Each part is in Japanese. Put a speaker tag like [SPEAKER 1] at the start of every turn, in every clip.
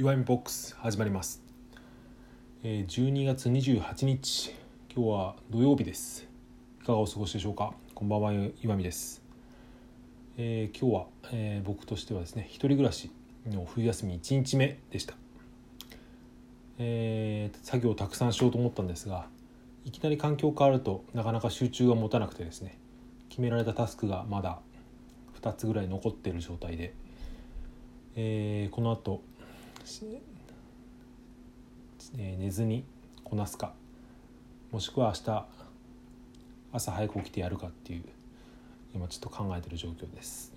[SPEAKER 1] 岩見ボックス始まります、えー、12月28日今日は土曜日です。いかがお過ごしでしょうか？こんばんは岩見です、えー今日は、えー僕としてはですね一人暮らしの冬休み1日目でした、えー作業をたくさんしようと思ったんですがいきなり環境変わるとなかなか集中が持たなくてですね決められたタスクがまだ2つぐらい残っている状態で、えーこの後しえ寝ずにこなすか？もしくは明日朝早く起きてやるかっていう今ちょっと考えてる状況です、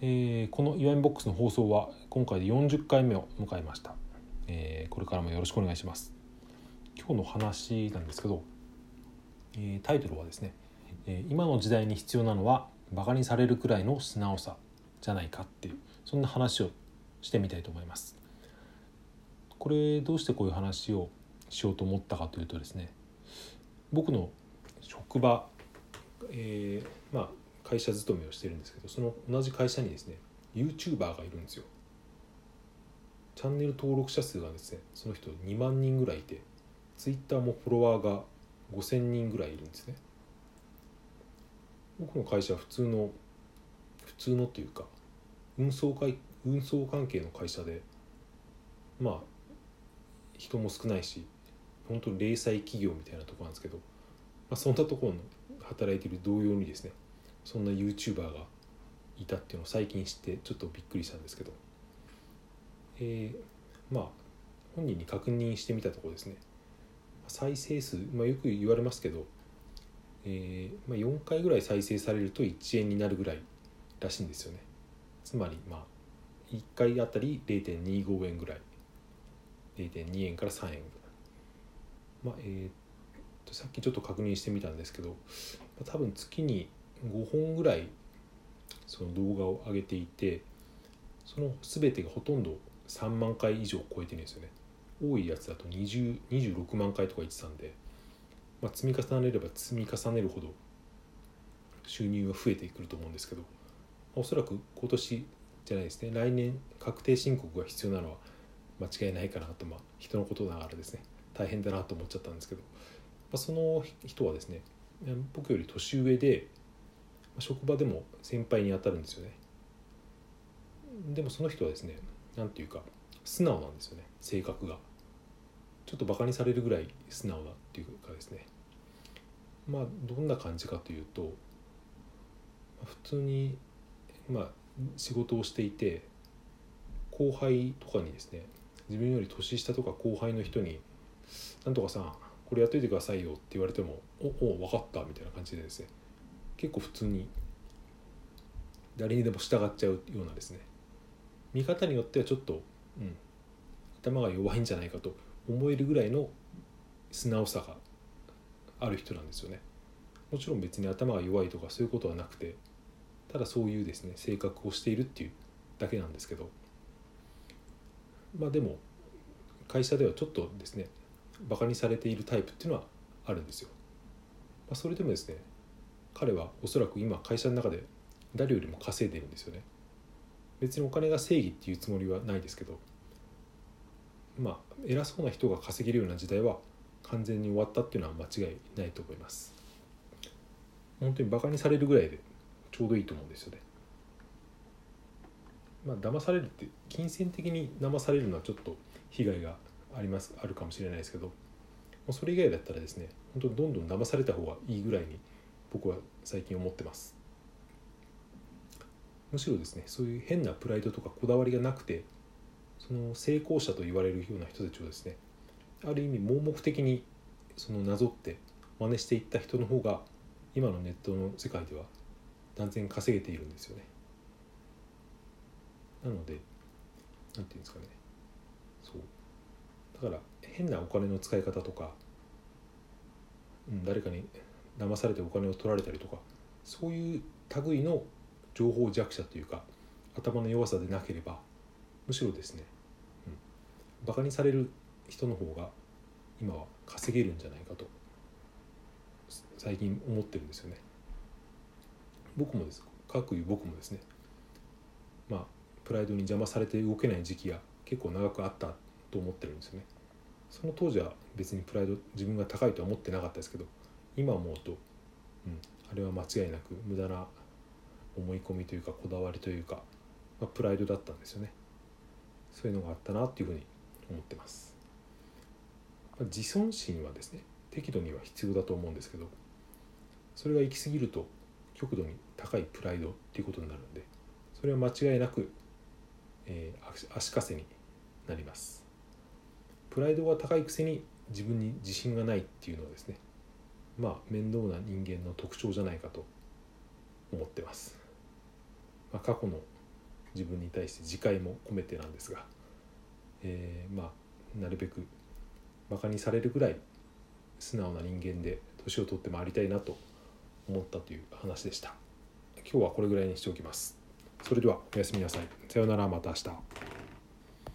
[SPEAKER 1] えーこの「イワインボックス」の放送は今回で40回目を迎えました、えーこれからもよろしくお願いします。今日の話なんですけど、えータイトルはですね、え今の時代に必要なのはバカにされるくらいの素直さじゃないかっていうそんな話をしてみたいと思います。これどうしてこういう話をしようと思ったかというとですね僕の職場、えーまあ会社勤めをしてるんですけどその同じ会社にですね YouTuber がいるんですよ。チャンネル登録者数がですねその人2万人ぐらいいて Twitter もフォロワーが5000人ぐらいいるんですね。僕の会社は普通の普通のっていうか運送会運送関係の会社でまあ人も少ないし本当に零細企業みたいなとこなんですけど、まあ、そんなところの働いてる同様にですねそんな YouTuber がいたっていうのを最近知ってちょっとびっくりしたんですけど、えーまあ本人に確認してみたところですね。再生数、まあ、よく言われますけど、えーまあ、4回ぐらい再生されると1円になるぐらいらしいんですよね。つまりまあ1回あたり0.25円ぐらい。0.2円から3円ぐらい。まあえーとさっきちょっと確認してみたんですけど多分月に5本ぐらいその動画を上げていてその全てがほとんど3万回以上超えてるんですよね。多いやつだと20 26万回とか言ってたんで、まあ、積み重ねれば積み重ねるほど収入は増えてくると思うんですけど、まあおそらく今年じゃないですね。来年確定申告が必要なのは間違いないかなと、まあ、人のことながらですね。大変だなと思っちゃったんですけど、まあ、その人はですね僕より年上で職場でも先輩に当たるんですよね。でもその人はですね何ていうか素直なんですよね。性格が。ちょっとバカにされるぐらい素直だっていうかですね。まあどんな感じかというと普通にまあ仕事をしていて後輩とかにですね自分より年下とか後輩の人に「なんとかさんこれやっといてくださいよ」って言われても「おお分かった」みたいな感じでですね結構普通に誰にでも従っちゃうようなですね見方によってはちょっと、うん、頭が弱いんじゃないかと思えるぐらいの素直さがある人なんですよね。もちろん別に頭が弱いとかそういうことはなくてただそういうですね性格をしているっていうだけなんですけど。まあでも会社ではちょっとですねバカにされているタイプっていうのはあるんですよ、まあ、それでもですね彼はおそらく今会社の中で誰よりも稼いでるんですよね。別にお金が正義っていうつもりはないですけど。まあ偉そうな人が稼げるような時代は完全に終わったっていうのは間違いないと思います。本当にバカにされるぐらいでちょうどいいと思うんですよね。まあ騙されるって金銭的に騙されるのはちょっと被害がありますあるかもしれないですけどもうそれ以外だったらですね本当にどんどん騙された方がいいぐらいに僕は最近思ってます。むしろですねそういう変なプライドとかこだわりがなくてその成功者と言われるような人たちをですねある意味盲目的にそのなぞって真似していった人の方が今のネットの世界では断然稼げているんですよね。なので何て言うんですかね。そう。だから変なお金の使い方とか、うん、誰かに騙されてお金を取られたりとかそういう類の情報弱者というか頭の弱さでなければむしろですね、うん、バカにされる人の方が今は稼げるんじゃないかと最近思ってるんですよね。僕もです。かくいう僕もですね。まあプライドに邪魔されて動けない時期が結構長くあったと思ってるんですよね。その当時は別にプライド自分が高いとは思ってなかったですけど今思うと、うん、あれは間違いなく無駄な思い込みというかこだわりというか、まあ、プライドだったんですよね。そういうのがあったなっていうふうに思ってます、まあ、自尊心はですね適度には必要だと思うんですけどそれが行き過ぎると極度に高いプライドっていうことになるんでそれは間違いなく、えー、足かせになります。プライドが高いくせに自分に自信がないっていうのはですねまあ面倒な人間の特徴じゃないかと思ってます、まあ、過去の自分に対して自戒も込めてなんですが、えー、まあなるべくバカにされるぐらい素直な人間で年を取って回りたいなと思ったという話でした。今日はこれぐらいにしておきます。それではおやすみなさい。さようならまた明日。